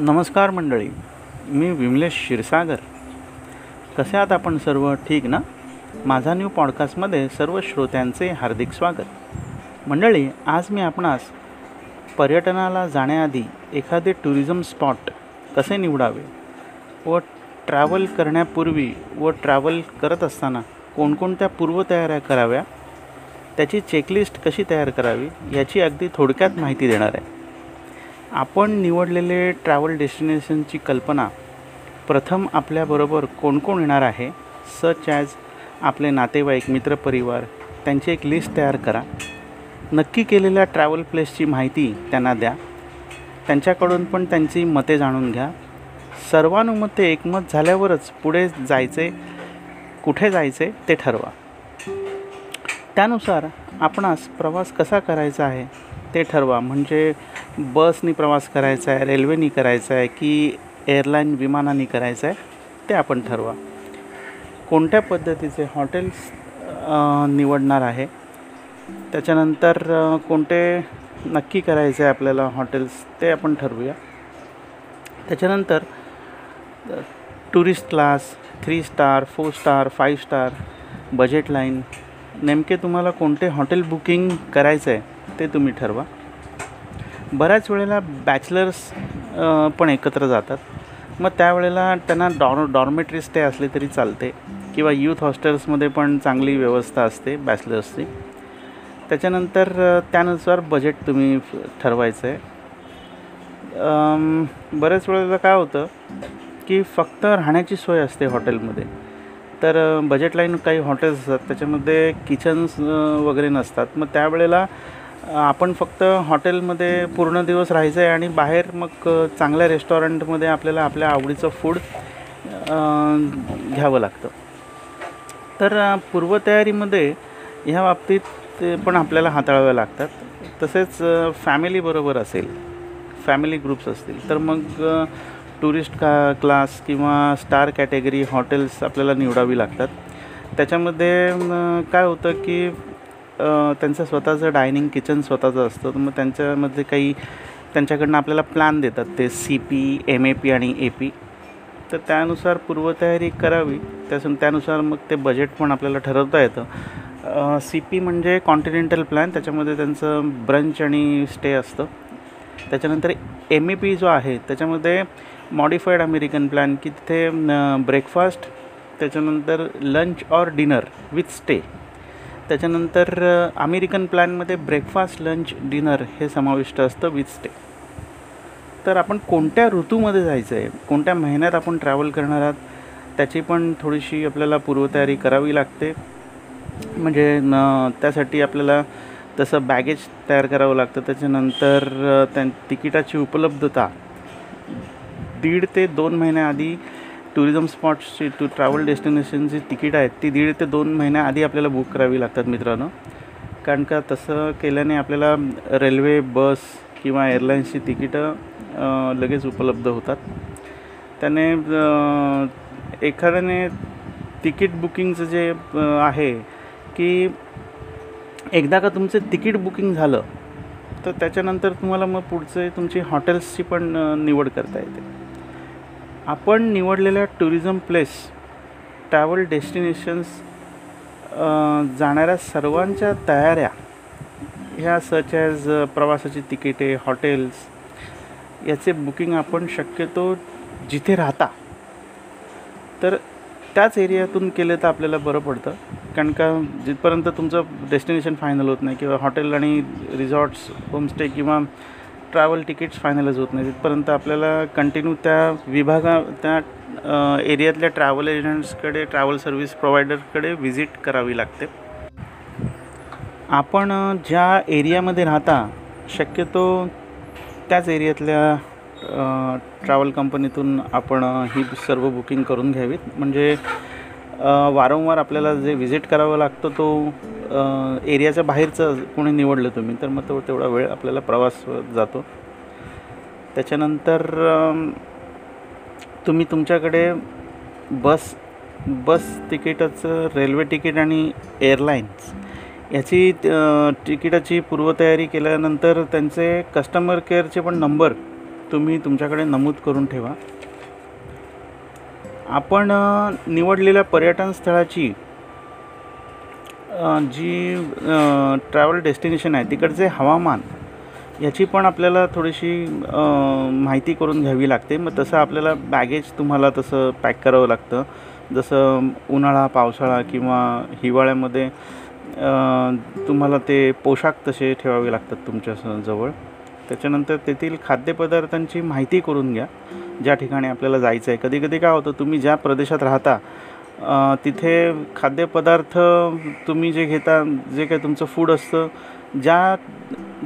नमस्कार मंडळी मी विमलेश क्षीरसागर. कसे आहात आपण सर्व? ठीक ना? माझा न्यू पॉडकास्टमध्ये सर्व श्रोत्यांचे हार्दिक स्वागत. मंडळी आज मी आपणास पर्यटनाला जाण्याआधी एखादे टुरिझम स्पॉट कसे निवडावे व ट्रॅव्हल करण्यापूर्वी व ट्रॅव्हल करत असताना कोणकोणत्या पूर्वतयाऱ्या कराव्या त्याची चेकलिस्ट कशी तयार करावी याची अगदी थोडक्यात माहिती देणार आहे. आपण निवडलेले ट्रॅव्हल डेस्टिनेशनची कल्पना प्रथम आपल्याबरोबर कोण कोण येणार आहे सच ॲज आपले नातेवाईक मित्रपरिवार त्यांची एक लिस्ट तयार करा. नक्की केलेल्या ट्रॅव्हल प्लेसची माहिती त्यांना द्या. त्यांच्याकडून पण त्यांची मते जाणून घ्या. सर्वानुमते एकमत झाल्यावरच पुढे जायचे कुठे जायचे ते ठरवा. त्यानुसार आपणास प्रवास कसा करायचा आहे ते ठरवा. म्हणजे बसनी प्रवास करायचा आहे रेल्वेनी करायचा आहे की एअरलाईन विमानाने करायचं आहे ते आपण ठरवा. कोणत्या पद्धतीचे हॉटेल्स निवडणार आहे? त्याच्यानंतर कोणते नक्की करायचे आहे आपल्याला हॉटेल्स ते आपण ठरवूया. त्याच्यानंतर tourist class three star four star five star budget line नेमके तुम्हाला कोणते हॉटेल बुकिंग करायचं आहे? ते तुम्ही ठरवा. बऱ्याच वेळेला बॅचलर्स पण एकत्र जातात. मग त्यावेळेला त्यांना डॉ डॉर्मेटरी स्टे असले तरी चालते किंवा यूथ हॉस्टेल्समध्ये पण चांगली व्यवस्था असते बॅचलर्सची. त्याच्यानंतर त्यानुसार बजेट तुम्ही ठरवायचं आहे बऱ्याच वेळेला काय होतं की फक्त राहण्याची सोय असते हॉटेलमध्ये. तर बजेट लाईन काही हॉटेल्स असतात त्याच्यामध्ये किचन्स वगैरे नसतात. मग त्यावेळेला आपण फक्त हॉटेलमध्ये पूर्ण दिवस राहायचं आहे आणि बाहेर मग चांगल्या रेस्टॉरंटमध्ये आपल्याला आपल्या आवडीचं फूड घ्यावं लागतं. तर पूर्वतयारीमध्ये ह्या बाबतीत ते पण आपल्याला हाताळाव्या लागतात. तसेच फॅमिलीबरोबर असेल फॅमिली ग्रुप्स असतील तर मग टुरिस्ट का क्लास किंवा स्टार कॅटेगरी हॉटेल्स आपल्याला निवडावी लागतात. त्याच्यामध्ये काय होतं की त्यांचं स्वतःचं डायनिंग किचन स्वतःचं असतं. तर मग त्यांच्यामध्ये काही त्यांच्याकडनं आपल्याला प्लॅन देतात ते C P M A P आणि ए पी तर त्यानुसार पूर्वतयारी करावी. त्यासून त्यानुसार मग ते बजेट पण आपल्याला ठरवता येतं. सी पी म्हणजे कॉन्टिनेंटल प्लॅन त्याच्यामध्ये त्यांचं ब्रंच आणि स्टे असतं. त्याच्यानंतर एम ए पी जो आहे त्याच्यामध्ये मॉडिफाईड अमेरिकन प्लॅन की तिथे ब्रेकफास्ट त्याच्यानंतर lunch or dinner with stay त्याच्यानंतर अमेरिकन प्लॅनमध्ये ब्रेकफास्ट लंच डिनर हे समाविष्ट असतं विथ स्टे. तर आपण कोणत्या ऋतूमध्ये जायचं आहे कोणत्या महिन्यात आपण ट्रॅव्हल करणार आहात? त्याची पण थोडीशी आपल्याला पूर्वतयारी करावी लागते. म्हणजे न त्यासाठी आपल्याला तसं बॅगेज तयार करावं लागतं. त्याच्यानंतर त्या तिकिटाची उपलब्धता. दीड ते दोन महिन्याआधी टुरिझम स्पॉट्सची टू ट्रॅव्हल डेस्टिनेशनची तिकीट आहेत ती दीड ते दोन महिन्याआधी आपल्याला बुक करावी लागतात मित्रांनो. कारण का तसं केल्याने आपल्याला रेल्वे बस किंवा एअरलाईन्सची तिकीटं लगेच उपलब्ध होतात. त्याने एखाद्याने तिकीट बुकिंगचं जे आहे की एकदा का तुमचं तिकीट बुकिंग झालं तर त्याच्यानंतर तुम्हाला मग पुढचे तुमची हॉटेल्सची पण निवड करता येते. आपण निवडलेल्या टुरिझम प्लेस ट्रॅव्हल डेस्टिनेशन्स जाणाऱ्या सर्वांच्या तयाऱ्या ह्या सच ॲज प्रवासाची तिकिटे हॉटेल्स याचे बुकिंग आपण शक्यतो जिथे राहता. तर त्याच एरियातून केलं तर आपल्याला बरं पडतं. कारण का जिथपर्यंत तुमचं डेस्टिनेशन फायनल होत नाही किंवा हॉटेल आणि रिझॉर्ट्स होमस्टे किंवा ट्रॅव्हल तिकीट्स फायनलच होत नाही तिथपर्यंत आपल्याला कंटिन्यू त्या विभागा त्या एरियातल्या ट्रॅव्हल एजंट्सकडे ट्रॅव्हल सर्व्हिस प्रोव्हायडरकडे व्हिजिट करावी लागते. आपण ज्या एरियामध्ये राहता शक्यतो त्याच एरियातल्या ट्रॅव्हल कंपनीतून आपण ही सर्व बुकिंग करून घ्यावीत. म्हणजे वारंवार आपल्याला जे व्हिजिट करावं लागतं तो एरियाच्या बाहेरचं कोणी निवडलं तुम्ही तर मग तो तेवढा वेळ आपल्याला प्रवास जातो. त्याच्यानंतर तुम्ही तुमच्याकडे बस बस तिकीटाचं रेल्वे तिकीट आणि एअरलाईन्स याची तिकिटाची पूर्वतयारी केल्यानंतर त्यांचे कस्टमर केअरचे पण नंबर तुम्ही तुमच्याकडे नमूद करून ठेवा. आपण निवडलेल्या पर्यटन स्थळाची जी ट्रॅव्हल डेस्टिनेशन आहे तिकडचे हवामान याची पण आपल्याला थोडीशी माहिती करून घ्यावी लागते. मग तसं आपल्याला बॅगेज तुम्हाला तसं पॅक करावं लागतं. जसं उन्हाळा पावसाळा किंवा हिवाळ्यामध्ये तुम्हाला ते पोशाख तसे ठेवावे लागतात तुमच्या जवळ. त्याच्यानंतर तेथील खाद्यपदार्थांची माहिती करून घ्या. ज्या ठिकाणी आपल्याला जायचं आहे कधी कधी काय होतं तुम्ही ज्या प्रदेशात राहता तिथे खाद्यपदार्थ तुम्ही जे घेता जे काही तुमचं फूड असतं ज्या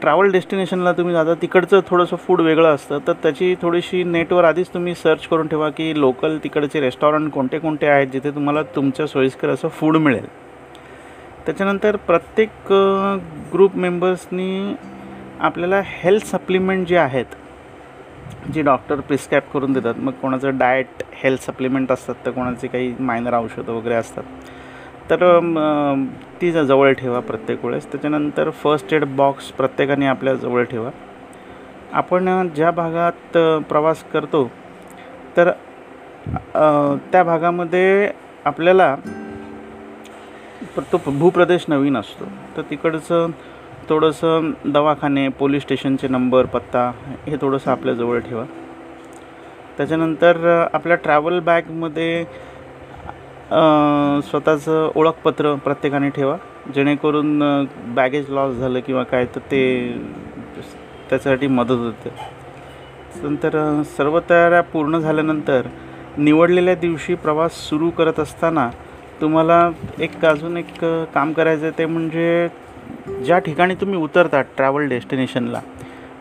ट्रॅव्हल डेस्टिनेशनला तुम्ही जाता तिकडचं थोडंसं फूड वेगळं असतं. तर त्याची थोडीशी नेटवर आधीच तुम्ही सर्च करून ठेवा की लोकल तिकडचे रेस्टॉरंट कोणते कोणते आहेत जिथे तुम्हाला तुमच्या सोयीस्कर असं फूड मिळेल. त्याच्यानंतर प्रत्येक ग्रुप मेंबर्सनी आपल्याला हेल्थ सप्लिमेंट जे आहेत जी डॉक्टर प्रिस्क्राईब करून देतात मग कोणाचं डाएट हेल्थ सप्लिमेंट असतात तर कोणाचे काही मायनर औषधं वगैरे असतात. तर ती जवळ ठेवा प्रत्येक वेळेस. त्याच्यानंतर फर्स्ट एड बॉक्स प्रत्येकाने आपल्या जवळ ठेवा. आपण ज्या भागात प्रवास करतो तर त्या भागामध्ये आपल्याला तो भूप्रदेश नवीन असतो. तर तिकडचं थोडंसं दवाखाने पोलीस स्टेशनचे नंबर पत्ता हे थोडंसं आपल्याजवळ ठेवा. त्याच्यानंतर आपल्या ट्रॅव्हल बॅगमध्ये स्वतःचं ओळखपत्र प्रत्येकाने ठेवा. जेणेकरून बॅगेज लॉस झालं किंवा काय तर ते त्याच्यासाठी मदत होते. नंतर सर्व तयाऱ्या पूर्ण झाल्यानंतर निवडलेल्या दिवशी प्रवास सुरू करत असताना तुम्हाला एक अजून एक काम करायचं आहे ते म्हणजे ज्या ठिकाणी तुम्ही उतरता ट्रॅव्हल डेस्टिनेशनला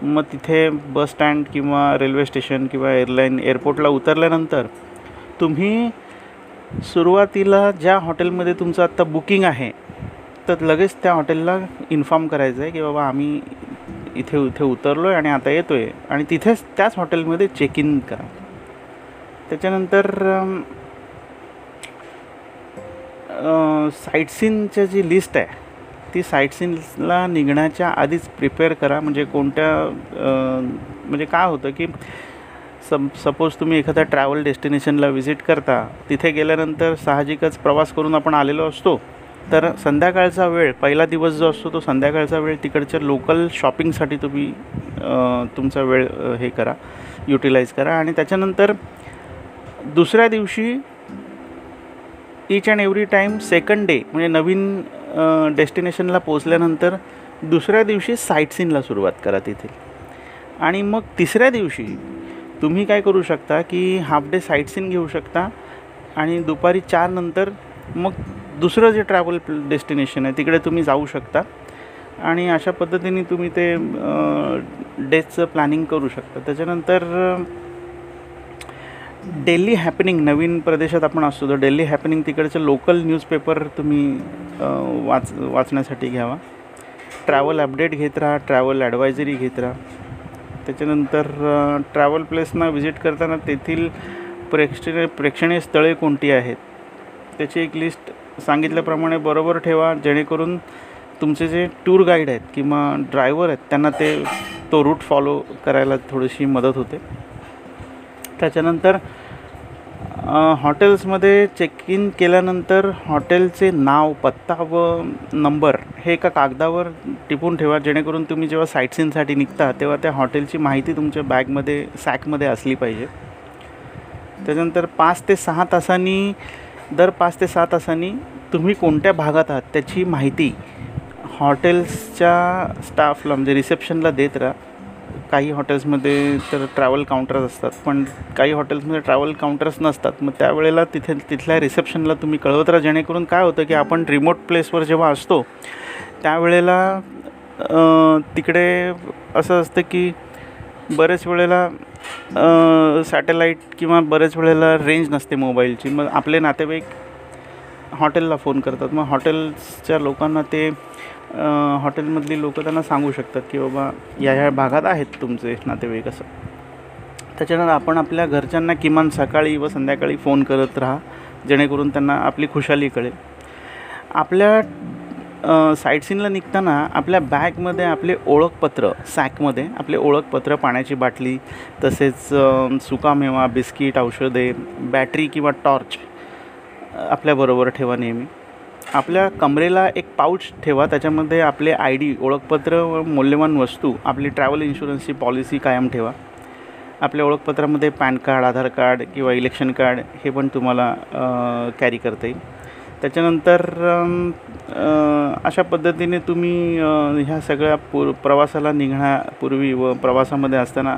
मग तिथे बस स्टँड किंवा रेल्वे स्टेशन किंवा एअरलाईन एअरपोर्टला उतरल्यानंतर तुम्ही सुरुवातीला ज्या हॉटेलमध्ये तुमचं आत्ता बुकिंग आहे तर लगेच त्या हॉटेलला इन्फॉर्म करायचं आहे की बाबा आम्ही इथे इथे उतरलो आहे आणि आता येतो आहे आणि तिथेच त्याच हॉटेलमध्ये चेक इन करा. त्याच्यानंतर साईटसीनची जी लिस्ट आहे ती साईटसीनला निघण्याच्या आधीच प्रिपेअर करा. म्हणजे कोणत्या म्हणजे काय होतं की सम सपोज तुम्ही एखाद्या ट्रॅव्हल डेस्टिनेशनला व्हिजिट करता तिथे गेल्यानंतर साहजिकच प्रवास करून आपण आलेलो असतो. तर संध्याकाळचा वेळ पहिला दिवस जो असतो तो संध्याकाळचा वेळ तिकडच्या लोकल शॉपिंगसाठी तुम्ही तुमचा वेळ हे करा युटिलाइज करा. आणि त्याच्यानंतर दुसऱ्या दिवशी each and every time second day म्हणजे नवीन डेस्टिनेशनला पोचल्यानंतर दुसऱ्या दिवशी साईट सीनला सुरुवात करा तिथे. आणि मग तिसऱ्या दिवशी तुम्ही काय करू शकता की हाफ डे साईट सीन घेऊ शकता आणि दुपारी चार नंतर मग दुसरं जे ट्रॅव्हल डेस्टिनेशन आहे तिकडे तुम्ही जाऊ शकता. आणि अशा पद्धतीने तुम्ही ते डेजचं प्लॅनिंग करू शकता. त्याच्यानंतर डेली हॅपनिंग नवीन प्रदेशात आपण असतो तर डेली हॅपनिंग तिकडचे लोकल न्यूजपेपर तुम्ही वाच वाचण्यासाठी घ्यावा. ट्रॅव्हल अपडेट घेत राहा ट्रॅव्हल ॲडवायझरी घेत राहा. त्याच्यानंतर ट्रॅव्हल प्लेसना व्हिजिट करताना तेथील प्रेक्षणीय प्रेक्षणीय स्थळे कोणती आहेत? त्याची एक लिस्ट सांगितल्याप्रमाणे बरोबर ठेवा जेणेकरून तुमचे जे टूर गाईड आहेत किंवा ड्रायव्हर आहेत त्यांना ते तो रूट फॉलो करायला थोडीशी मदत होते. त्याच्यानंतर हॉटेल्समध्ये चेक इन केल्यानंतर हॉटेलचे नाव पत्ता व नंबर हे एका कागदावर टिपून ठेवा. जेणेकरून तुम्ही जेव्हा साईट सीनसाठी निघता तेव्हा त्या हॉटेलची माहिती तुमच्या बॅगमध्ये सॅकमध्ये असली पाहिजे. त्याच्यानंतर पाच ते सहा तासांनी दर पाच ते सहा तासांनी तुम्ही कोणत्या भागात आहात त्याची माहिती हॉटेल्सच्या स्टाफला म्हणजे रिसेप्शनला देत राहा. काही हॉटेल्समध्ये तर ट्रॅव्हल काउंटर्स असतात. पण काही हॉटेल्समध्ये ट्रॅव्हल काउंटर्स नसतात. मग त्यावेळेला तिथे तिथल्या रिसेप्शनला तुम्ही कळवत राहा. जेणेकरून काय होतं की आपण रिमोट प्लेसवर जेव्हा असतो त्यावेळेला तिकडे असं असतं की बरेच वेळेला सॅटेलाईट किंवा बरेच वेळेला रेंज नसते मोबाईलची मग आपले नातेवाईक हॉटेलला फोन करतात. मग हॉटेल्सच्या लोकांना ते हॉटेलमधली लोकं त्यांना सांगू शकतात की बाबा या ह्या भागात आहेत तुमचे नातेवाईक असं. त्याच्यानंतर आपण आपल्या घरच्यांना किमान सकाळी व संध्याकाळी फोन करत राहा जेणेकरून त्यांना आपली खुशाली कळेल. आपल्या साईट सीनला निघताना आपल्या बॅगमध्ये आपले ओळखपत्र सॅकमध्ये आपले ओळखपत्र पाण्याची बाटली तसेच सुकामेवा बिस्किट औषधे बॅटरी किंवा टॉर्च आपल्याबरोबर ठेवा नेहमी. आपल्या कमरेला एक पाऊच ठेवा त्याच्यामध्ये आपले आय डी ओळखपत्र व मौल्यवान वस्तू आपली ट्रॅव्हल इन्शुरन्सची पॉलिसी कायम ठेवा. आपल्या ओळखपत्रामध्ये पॅन कार्ड आधार कार्ड किंवा इलेक्शन कार्ड हे पण तुम्हाला कॅरी करता येईल. त्याच्यानंतर अशा पद्धतीने तुम्ही ह्या सगळ्या पूर प्रवासाला निघण्यापूर्वी व प्रवासामध्ये असताना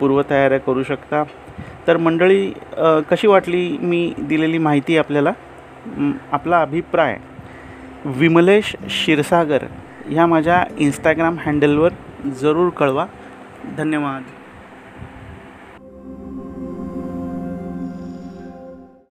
पूर्वतयाऱ्या करू शकता. तर मंडळी कशी वाटली मी दिलेली माहिती आपल्याला? आपला अभिप्राय? विमलेश क्षीरसागर ह्या माझ्या इंस्टाग्राम हँडलवर जरूर कळवा. धन्यवाद.